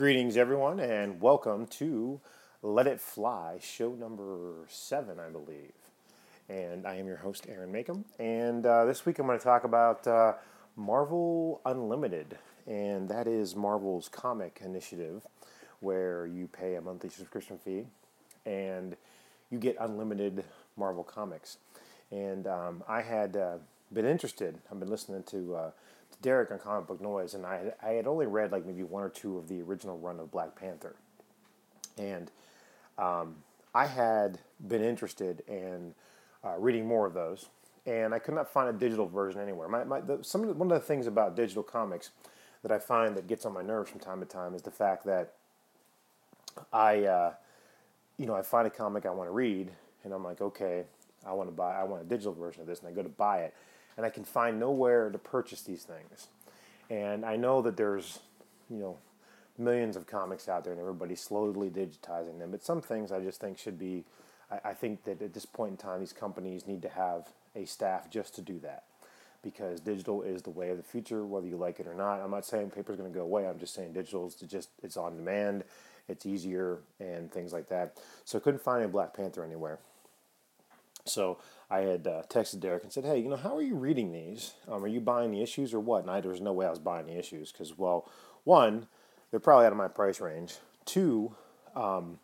Greetings, everyone, and welcome to Let It Fly, show number seven, I believe. And I am your host, Aaron Macom. And uh, this week I'm going to talk about uh, Marvel Unlimited, and that is Marvel's comic initiative where you pay a monthly subscription fee and you get unlimited Marvel comics. And um, I had uh, been interested, I've been listening to uh, Derek on Comic Book Noise, and I had, I had only read like maybe one or two of the original run of Black Panther, and um, I had been interested in uh, reading more of those, and I could not find a digital version anywhere. My, my the, some of the, one of the things about digital comics that I find that gets on my nerves from time to time is the fact that I, uh, you know, I find a comic I want to read, and I'm like, okay, I want to buy, I want a digital version of this, and I go to buy it and I can find nowhere to purchase these things. And I know that there's, you know, millions of comics out there and everybody's slowly digitizing them. But some things I just think should be, I, I think that at this point in time, these companies need to have a staff just to do that because digital is the way of the future, whether you like it or not. I'm not saying paper's going to go away. I'm just saying digital is just, it's on demand, it's easier, and things like that. So I couldn't find a Black Panther anywhere. So I had uh, texted Derek and said, "Hey, you know, how are you reading these? Um, are you buying the issues or what?" And I, there was no way I was buying the issues because, well, one, they're probably out of my price range. Two, um,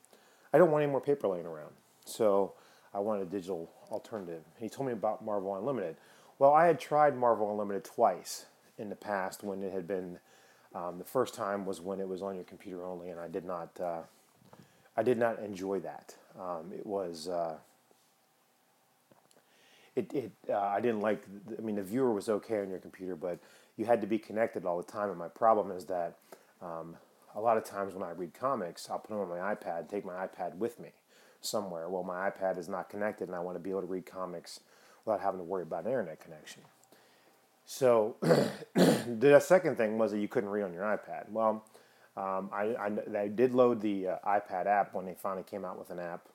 I don't want any more paper laying around, so I wanted a digital alternative. And He told me about Marvel Unlimited. Well, I had tried Marvel Unlimited twice in the past when it had been. Um, the first time was when it was on your computer only, and I did not. Uh, I did not enjoy that. Um, it was. Uh, it, it uh, I didn't like. I mean, the viewer was okay on your computer, but you had to be connected all the time. And my problem is that um, a lot of times when I read comics, I'll put them on my iPad, and take my iPad with me somewhere. Well, my iPad is not connected, and I want to be able to read comics without having to worry about an internet connection. So the second thing was that you couldn't read on your iPad. Well, um, I, I, I, did load the uh, iPad app when they finally came out with an app,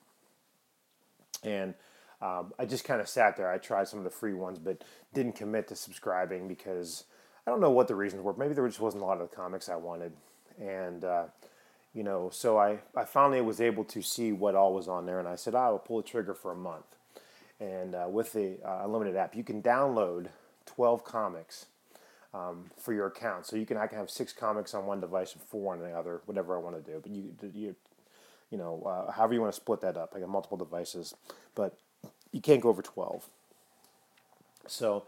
and um, I just kind of sat there. I tried some of the free ones, but didn't commit to subscribing because I don't know what the reasons were. Maybe there just wasn't a lot of the comics I wanted, and uh, you know, so I I finally was able to see what all was on there, and I said I will pull the trigger for a month. And uh, with the uh, unlimited app, you can download 12 comics um, for your account. So you can I can have six comics on one device and four on the other, whatever I want to do. But you you you know, uh, however you want to split that up. I got multiple devices, but you can't go over 12. So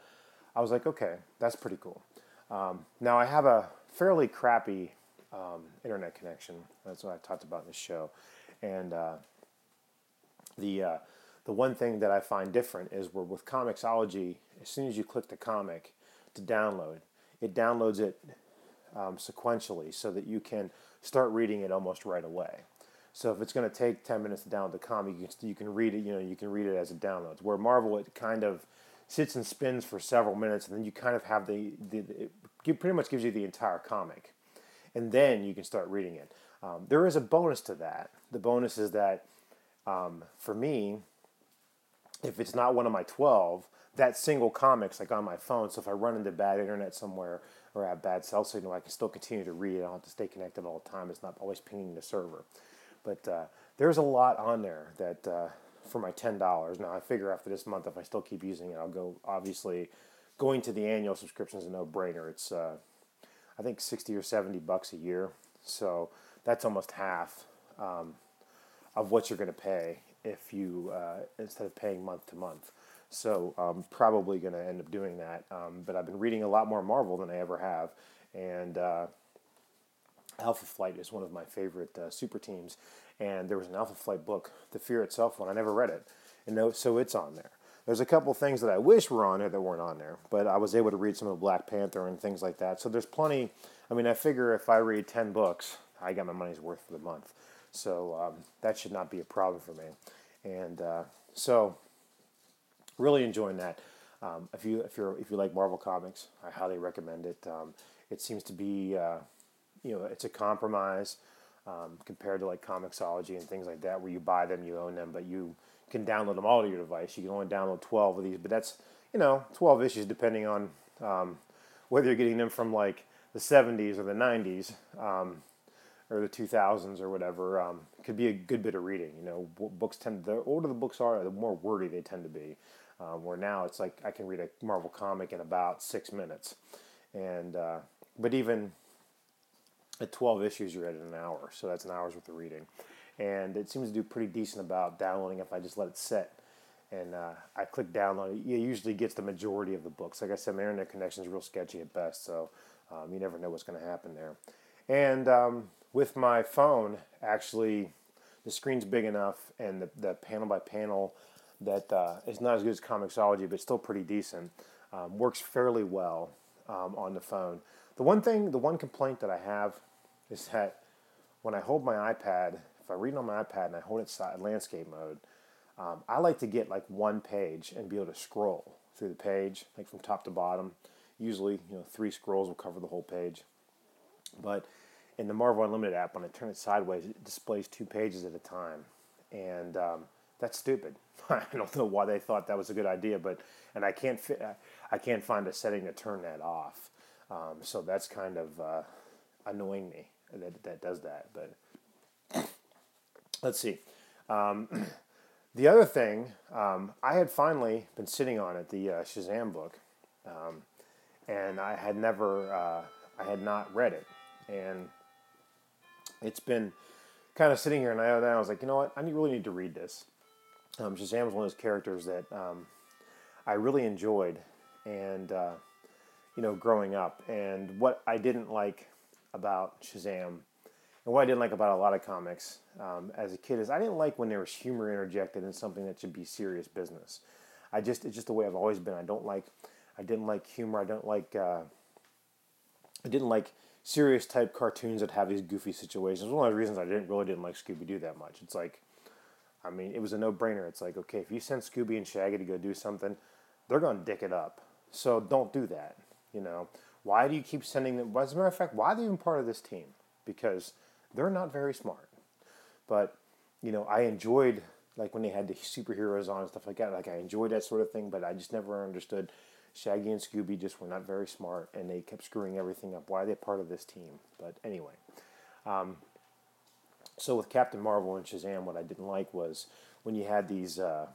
I was like, okay, that's pretty cool. Um, now I have a fairly crappy um, internet connection. That's what I talked about in the show. And uh, the, uh, the one thing that I find different is where with Comixology, as soon as you click the comic to download, it downloads it um, sequentially so that you can start reading it almost right away. So if it's going to take 10 minutes to download the comic, you can, you can read it, you know, you can read it as it downloads. Where Marvel, it kind of sits and spins for several minutes, and then you kind of have the, the, it pretty much gives you the entire comic. And then you can start reading it. Um, there is a bonus to that. The bonus is that um, for me, if it's not one of my 12, that single comic's like on my phone. So if I run into bad internet somewhere or have bad cell signal, I can still continue to read. I don't have to stay connected all the time. It's not always pinging the server. But uh, there's a lot on there that uh, for my ten dollars. Now I figure after this month, if I still keep using it, I'll go. Obviously, going to the annual subscription is a no brainer. It's uh, I think sixty or seventy bucks a year, so that's almost half um, of what you're going to pay if you uh, instead of paying month to month. So I'm probably going to end up doing that. Um, but I've been reading a lot more Marvel than I ever have, and uh, Alpha Flight is one of my favorite uh, super teams, and there was an Alpha Flight book, The Fear Itself one. I never read it, and so it's on there. There's a couple things that I wish were on there that weren't on there, but I was able to read some of Black Panther and things like that. So there's plenty. I mean, I figure if I read ten books, I got my money's worth for the month. So um, that should not be a problem for me. And uh, so, really enjoying that. Um, if you if you if you like Marvel comics, I highly recommend it. Um, it seems to be uh, you know it's a compromise um, compared to like Comixology and things like that, where you buy them, you own them, but you can download them all to your device. You can only download 12 of these, but that's you know 12 issues depending on um, whether you're getting them from like the 70s or the 90s. Um, or the 2000s or whatever um, could be a good bit of reading. You know, books tend the older the books are, the more wordy they tend to be. Um, where now it's like I can read a Marvel comic in about six minutes, and uh, but even at 12 issues, you're at an hour, so that's an hour's worth of reading, and it seems to do pretty decent about downloading if I just let it sit. And uh, I click download. It usually gets the majority of the books. Like I said, my internet connection is real sketchy at best, so um, you never know what's going to happen there. And um, with my phone, actually, the screen's big enough and the, the panel by panel that uh, is not as good as Comixology, but still pretty decent. Um, works fairly well um, on the phone. The one thing, the one complaint that I have is that when I hold my iPad, if I read on my iPad and I hold it side, landscape mode, um, I like to get like one page and be able to scroll through the page, like from top to bottom. Usually, you know, three scrolls will cover the whole page. But in the Marvel Unlimited app, when I turn it sideways, it displays two pages at a time, and um, that's stupid. I don't know why they thought that was a good idea, but and I can't fit, I can't find a setting to turn that off. Um, so that's kind of uh, annoying me that that does that. But let's see. Um, the other thing um, I had finally been sitting on it, the uh, Shazam book, um, and I had never, uh, I had not read it, and it's been kind of sitting here, and I, I was like, you know what, I really need to read this. Um, Shazam is one of those characters that um, I really enjoyed, and uh, you know, growing up. And what I didn't like about Shazam, and what I didn't like about a lot of comics um, as a kid, is I didn't like when there was humor interjected in something that should be serious business. I just it's just the way I've always been. I don't like, I didn't like humor. I don't like, uh, I didn't like serious type cartoons that have these goofy situations. One of the reasons I didn't really didn't like Scooby Doo that much. It's like, I mean, it was a no brainer. It's like, okay, if you send Scooby and Shaggy to go do something, they're gonna dick it up. So don't do that. You know, why do you keep sending them? As a matter of fact, why are they even part of this team? Because they're not very smart. But you know, I enjoyed like when they had the superheroes on and stuff like that. Like I enjoyed that sort of thing, but I just never understood Shaggy and Scooby just were not very smart, and they kept screwing everything up. Why are they part of this team? But anyway, um, so with Captain Marvel and Shazam, what I didn't like was when you had these uh,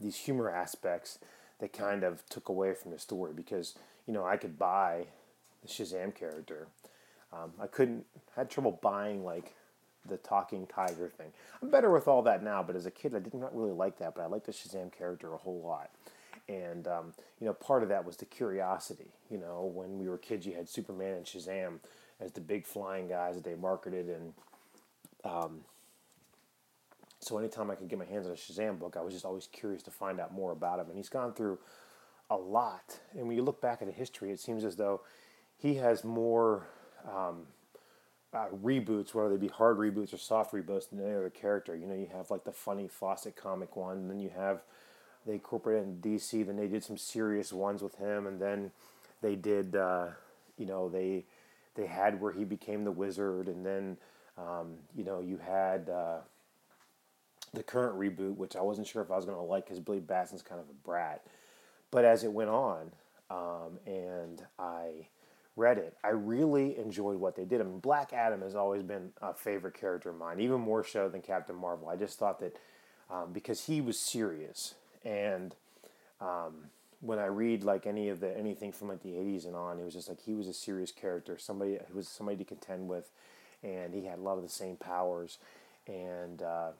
these humor aspects that kind of took away from the story because you know I could buy the Shazam character. Um, I couldn't had trouble buying like the talking tiger thing. I'm better with all that now, but as a kid I did not really like that. But I liked the Shazam character a whole lot and um, you know part of that was the curiosity. You know, when we were kids, you had Superman and Shazam as the big flying guys that they marketed, and um, so anytime I could get my hands on a Shazam book, I was just always curious to find out more about him. And he's gone through a lot, and when you look back at the history, it seems as though he has more. Um, uh, reboots, whether they be hard reboots or soft reboots, than any other character. You know, you have like the funny Fawcett comic one, and then you have they incorporated in DC. Then they did some serious ones with him, and then they did, uh, you know, they they had where he became the wizard, and then um, you know you had uh, the current reboot, which I wasn't sure if I was going to like because Billy Batson's kind of a brat. But as it went on, um, and I read it, I really enjoyed what they did. I mean, Black Adam has always been a favorite character of mine, even more so than Captain Marvel. I just thought that um, because he was serious and um, when I read like any of the anything from like the '80s and on, it was just like he was a serious character, somebody who was somebody to contend with, and he had a lot of the same powers, and uh,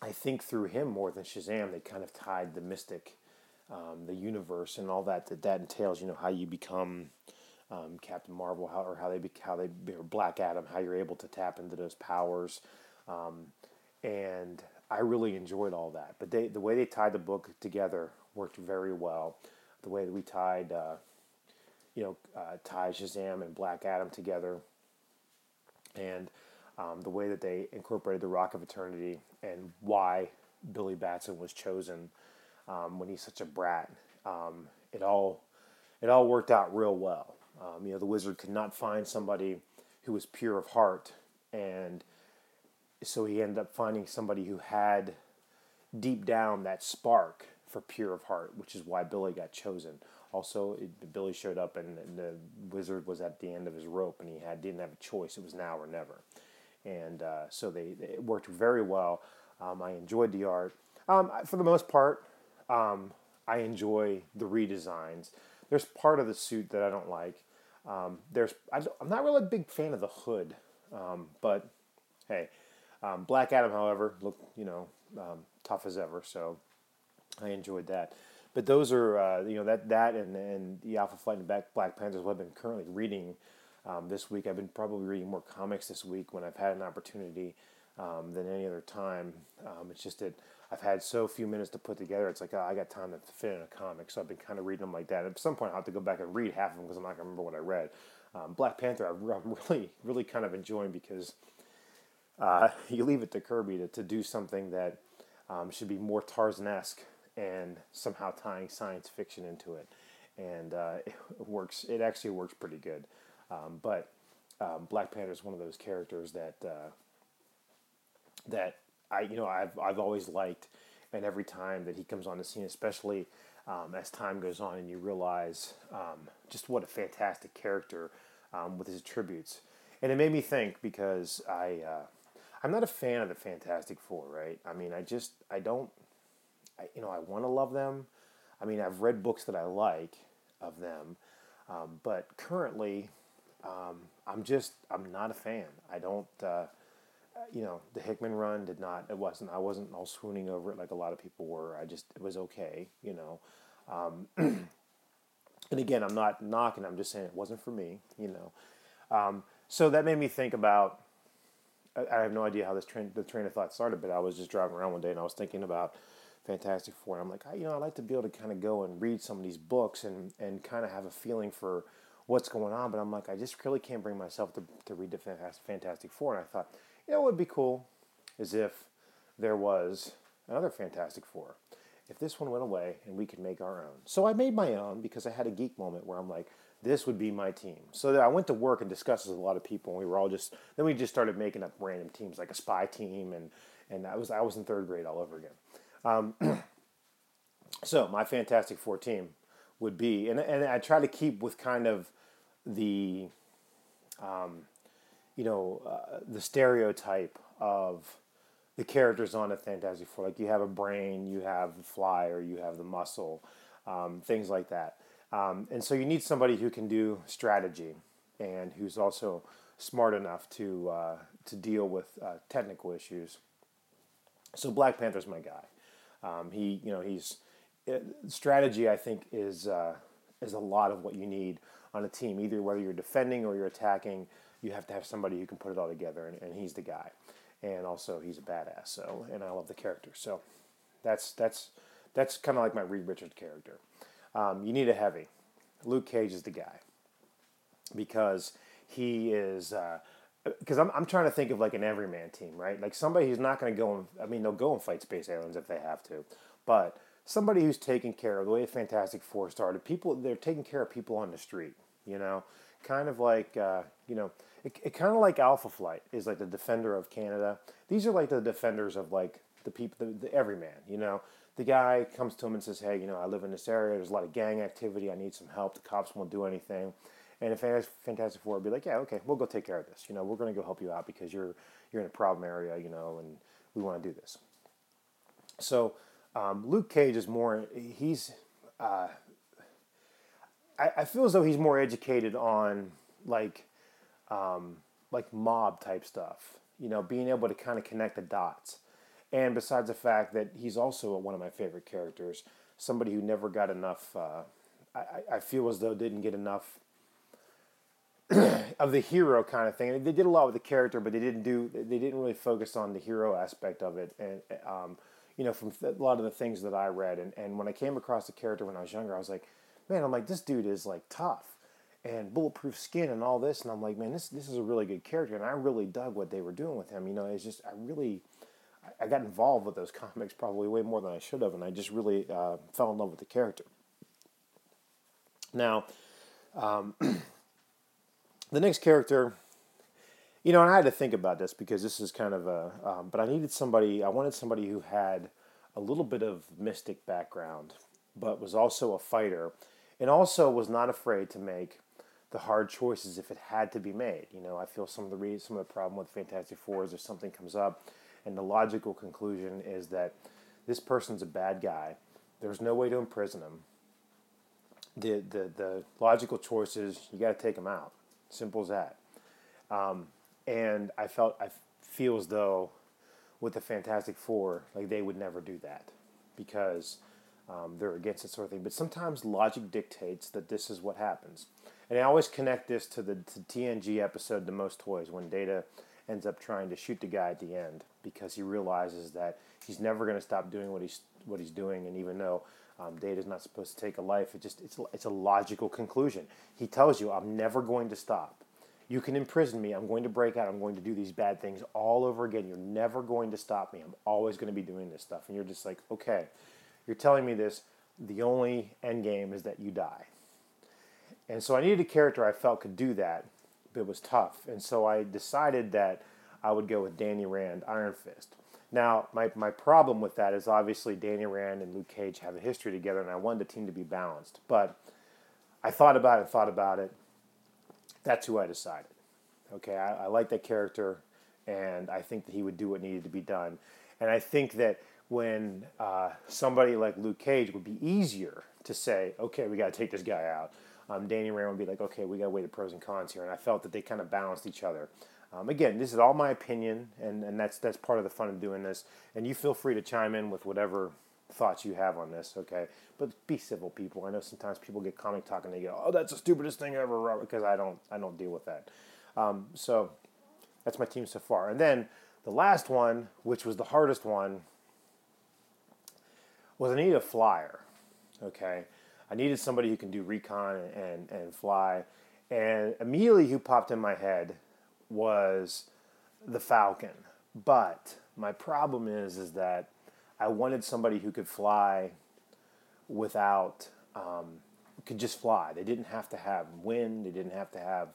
I think through him more than Shazam, they kind of tied the mystic, um, the universe, and all that that that entails. You know how you become. Um, Captain Marvel, how, or how they be how they or Black Adam, how you're able to tap into those powers, um, and I really enjoyed all that. But they, the way they tied the book together worked very well. The way that we tied, uh, you know, uh, tied Shazam and Black Adam together, and um, the way that they incorporated the Rock of Eternity and why Billy Batson was chosen um, when he's such a brat. Um, it all it all worked out real well. Um, you know, the wizard could not find somebody who was pure of heart and so he ended up finding somebody who had deep down that spark for pure of heart, which is why Billy got chosen. Also, it, Billy showed up, and, the wizard was at the end of his rope, and he had didn't have a choice. It was now or never, and uh, so they, it worked very well. Um, I enjoyed the art. Um, for the most part, um, I enjoy the redesigns. There's part of the suit that I don't like. Um, there's I am not really a big fan of the hood, um, but hey, um, Black Adam, however, looked you know tough as ever, so I enjoyed that. But those are uh, you know that that and and the Alpha Flight and Black Black Panthers. What I've been currently reading um, this week. I've been probably reading more comics this week when I've had an opportunity um, than any other time. Um, it's just that I've had so few minutes to put together. It's like oh, I got time to fit in a comic, so I've been kind of reading them like that. At some point, I'll have to go back and read half of them because I'm not gonna remember what I read. Um, Black Panther, I'm really really kind of enjoying because uh, you leave it to Kirby to, to do something that um, should be more Tarzan-esque and somehow tying science fiction into it, and uh, it works. It actually works pretty good. Um, but um, Black Panther is one of those characters that uh, that I you know I've I've always liked, and every time that he comes on the scene, especially um, as time goes on, and you realize um, just what a fantastic character um, with his attributes, and it made me think because I. Uh, I'm not a fan of the Fantastic Four, right? I mean, I just I don't, I, you know, I want to love them. I mean, I've read books that I like of them, um, but currently, um, I'm just I'm not a fan. I don't. Uh, you know, the Hickman run did not. It wasn't. I wasn't all swooning over it like a lot of people were. I just it was okay. You know, um, and again, I'm not knocking. I'm just saying it wasn't for me. You know, um, so that made me think about. I, I have no idea how this train the train of thought started, but I was just driving around one day and I was thinking about Fantastic Four. And I'm like, you know, I'd like to be able to kind of go and read some of these books and and kind of have a feeling for what's going on. But I'm like, I just really can't bring myself to, to read the Fantastic Four. And I thought, you know, what would be cool is if there was another Fantastic Four. If this one went away and we could make our own. So I made my own because I had a geek moment where I'm like, this would be my team. So I went to work and discussed with a lot of people, and we were all just then we just started making up random teams like a spy team, and and I was I was in third grade all over again. Um, so my Fantastic Four team would be, and and I try to keep with kind of the, um, you know, uh, the stereotype of the characters on a Fantastic Four. Like you have a brain, you have the flyer, you have the muscle, um, things like that. Um, and so you need somebody who can do strategy and who's also smart enough to uh, to deal with uh, technical issues. So Black Panther's my guy. Um, he, you know, he's uh, strategy. I think is uh, is a lot of what you need on a team. Either whether you're defending or you're attacking, you have to have somebody who can put it all together, and, and he's the guy. And also, he's a badass. So, and I love the character. So, that's that's that's kind of like my Reed Richards character. Um, you need a heavy. Luke Cage is the guy because he is. because uh, I'm, I'm trying to think of like an everyman team, right? Like somebody who's not going to go and I mean they'll go and fight space aliens if they have to, but somebody who's taking care of the way Fantastic Four started. People they're taking care of people on the street. You know, kind of like uh, you know, it, it kind of like Alpha Flight is like the defender of Canada. These are like the defenders of like the people, the, the everyman. You know, the guy comes to him and says, "Hey, you know, I live in this area. There's a lot of gang activity. I need some help. The cops won't do anything." And if Fantastic Four would be like, "Yeah, okay, we'll go take care of this. You know, we're going to go help you out because you're you're in a problem area. You know, and we want to do this." So um, Luke Cage is more. He's. Uh, I, I feel as though he's more educated on like, um, like mob type stuff. You know, being able to kind of connect the dots. And besides the fact that he's also one of my favorite characters, somebody who never got enough. Uh, I, I feel as though didn't get enough of the hero kind of thing. They did a lot with the character, but they didn't do. They didn't really focus on the hero aspect of it. And um, you know, from a lot of the things that I read, and, and when I came across the character when I was younger, I was like, man, I'm like, this dude is like tough and bulletproof skin and all this, and I'm like, man, this this is a really good character, and I really dug what they were doing with him. You know, it's just I really. I got involved with those comics probably way more than I should have, and I just really uh, fell in love with the character. Now, um, the next character, you know, and I had to think about this because this is kind of a, um, but I needed somebody, I wanted somebody who had a little bit of mystic background, but was also a fighter and also was not afraid to make the hard choices if it had to be made. You know, I feel some of the reason, some of the problem with Fantastic Four is if something comes up, and the logical conclusion is that this person's a bad guy. There's no way to imprison him. The the the logical choice is you got to take him out. Simple as that. Um, and I felt I feel as though with the Fantastic Four, like they would never do that because um, they're against that sort of thing. But sometimes logic dictates that this is what happens. And I always connect this to the to TNG episode, The Most Toys, when Data ends up trying to shoot the guy at the end because he realizes that he's never going to stop doing what he's what he's doing, and even though um, is not supposed to take a life, it just it's it's a logical conclusion. He tells you, "I'm never going to stop. You can imprison me. I'm going to break out. I'm going to do these bad things all over again. You're never going to stop me. I'm always going to be doing this stuff." And you're just like, "Okay, you're telling me this. The only end game is that you die." And so I needed a character I felt could do that, but it was tough. And so I decided that I would go with Danny Rand, Iron Fist. Now, my, my problem with that is obviously Danny Rand and Luke Cage have a history together, and I wanted the team to be balanced. But I thought about it, thought about it. That's who I decided. Okay, I, I like that character, and I think that he would do what needed to be done. And I think that when uh, somebody like Luke Cage would be easier to say, okay, we got to take this guy out um, Danny Rand would be like, okay, we got to weigh the pros and cons here. And I felt that they kind of balanced each other. Um, again, this is all my opinion, and, and that's that's part of the fun of doing this. And you feel free to chime in with whatever thoughts you have on this, okay? But be civil, people. I know sometimes people get comic talk and they go, "Oh, that's the stupidest thing ever," because I don't I don't deal with that. Um, so that's my team so far. And then the last one, which was the hardest one, was I need a flyer, okay? I needed somebody who can do recon and, and fly. And immediately who popped in my head was the Falcon. But my problem is is that I wanted somebody who could fly without um, could just fly. They didn't have to have wind. They didn't have to have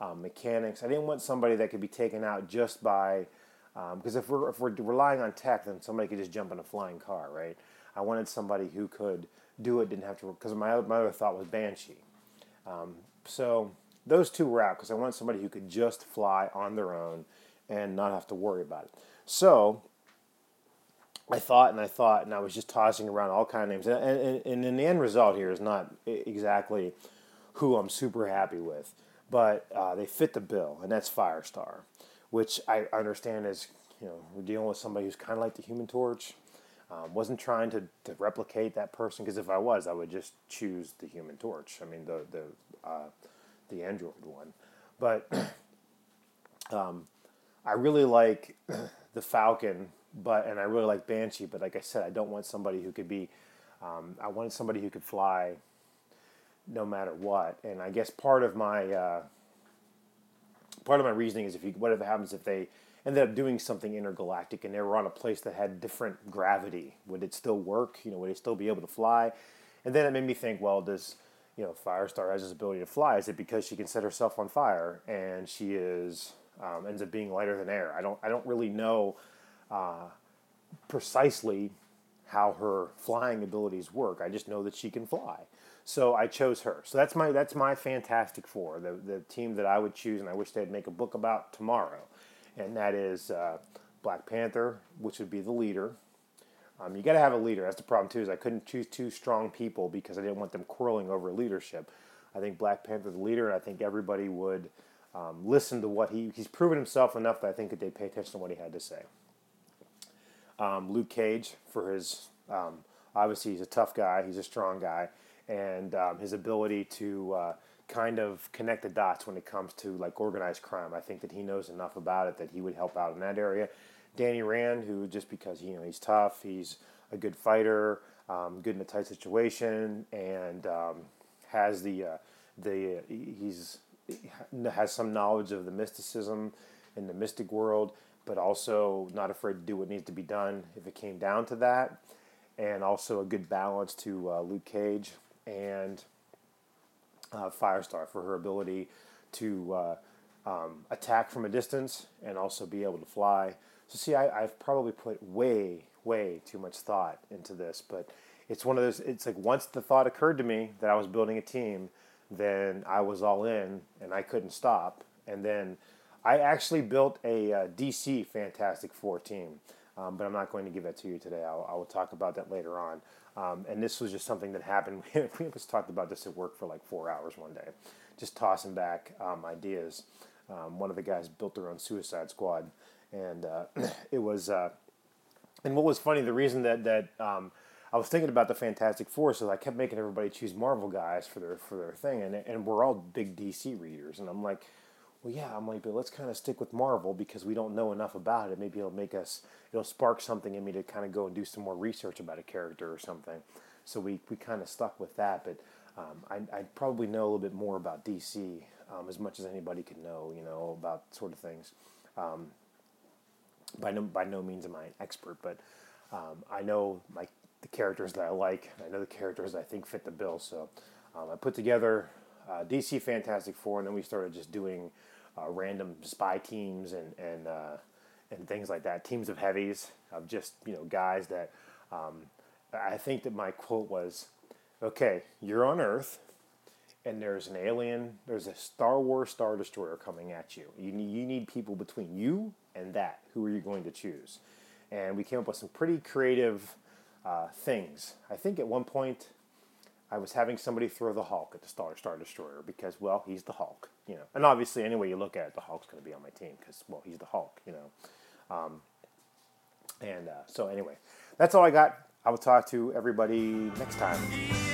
um, mechanics. I didn't want somebody that could be taken out just by because um, if we're if we're relying on tech, then somebody could just jump in a flying car, right? I wanted somebody who could do it, didn't have to, because my, my other thought was Banshee. Um, so those two were out because I wanted somebody who could just fly on their own and not have to worry about it. So I thought and I thought, and I was just tossing around all kind of names. And, and, and in the end result here is not exactly who I'm super happy with, but uh, they fit the bill, and that's Firestar, which I understand is, you know, we're dealing with somebody who's kind of like the Human Torch. Um, wasn't trying to, to replicate that person because if I was, I would just choose the Human Torch. I mean the the uh, the Android one, but um, I really like the Falcon, but and I really like Banshee. But like I said, I don't want somebody who could be. Um, I wanted somebody who could fly, no matter what. And I guess part of my uh, part of my reasoning is if you whatever happens if they ended up doing something intergalactic and they were on a place that had different gravity. Would it still work? You know, would it still be able to fly? And then it made me think, well, does you know Firestar has this ability to fly? Is it because she can set herself on fire and she is um, ends up being lighter than air? I don't I don't really know uh, precisely how her flying abilities work. I just know that she can fly. So I chose her. So that's my that's my Fantastic Four, the the team that I would choose, and I wish they'd make a book about tomorrow and that is uh, Black Panther, which would be the leader. Um, you got to have a leader. That's the problem too. Is I couldn't choose two strong people because I didn't want them quarreling over leadership. I think Black Panther's the leader, and I think everybody would um, listen to what he he's proven himself enough that I think that they pay attention to what he had to say. Um, Luke Cage for his um, obviously he's a tough guy, he's a strong guy, and um, his ability to uh, kind of connect the dots when it comes to like organized crime. I think that he knows enough about it that he would help out in that area. Danny Rand, who just because you know he's tough, he's a good fighter, um, good in a tight situation, and um, has the uh, the he's has some knowledge of the mysticism in the mystic world, but also not afraid to do what needs to be done if it came down to that, and also a good balance to uh, Luke Cage and uh, Firestar for her ability to uh, um, attack from a distance and also be able to fly. So, see, I, have probably put way, way too much thought into this, but it's one of those. It's like once the thought occurred to me that I was building a team, then I was all in and I couldn't stop. And then I actually built a uh, DC Fantastic Four team, um, but I'm not going to give that to you today. I'll, I will talk about that later on. Um, and this was just something that happened. we just talked about this at work for like four hours one day, just tossing back um, ideas. Um, one of the guys built their own Suicide Squad, and uh, it was. Uh, and what was funny, the reason that that um, I was thinking about the Fantastic Four, so I kept making everybody choose Marvel guys for their for their thing, and and we're all big DC readers, and I'm like, well, yeah, I'm like, but let's kind of stick with Marvel because we don't know enough about it. Maybe it'll make us, it'll spark something in me to kind of go and do some more research about a character or something. So we, we kind of stuck with that. But um, I, I probably know a little bit more about DC um, as much as anybody can know, you know, about sort of things. Um, by no by no means am I an expert, but um, I know my the characters that I like. I know the characters I think fit the bill. So um, I put together uh, DC Fantastic Four, and then we started just doing uh, random spy teams and and uh, and things like that. Teams of heavies of just you know guys that um, I think that my quote was, "Okay, you're on Earth, and there's an alien. There's a Star Wars Star Destroyer coming at you. You need you need people between you and that. Who are you going to choose?" And we came up with some pretty creative uh, things. I think at one point I was having somebody throw the Hulk at the Star Star Destroyer because, well, he's the Hulk, you know. And obviously, any way you look at it, the Hulk's going to be on my team because, well, he's the Hulk, you know. Um, and uh, so, anyway, that's all I got. I will talk to everybody next time.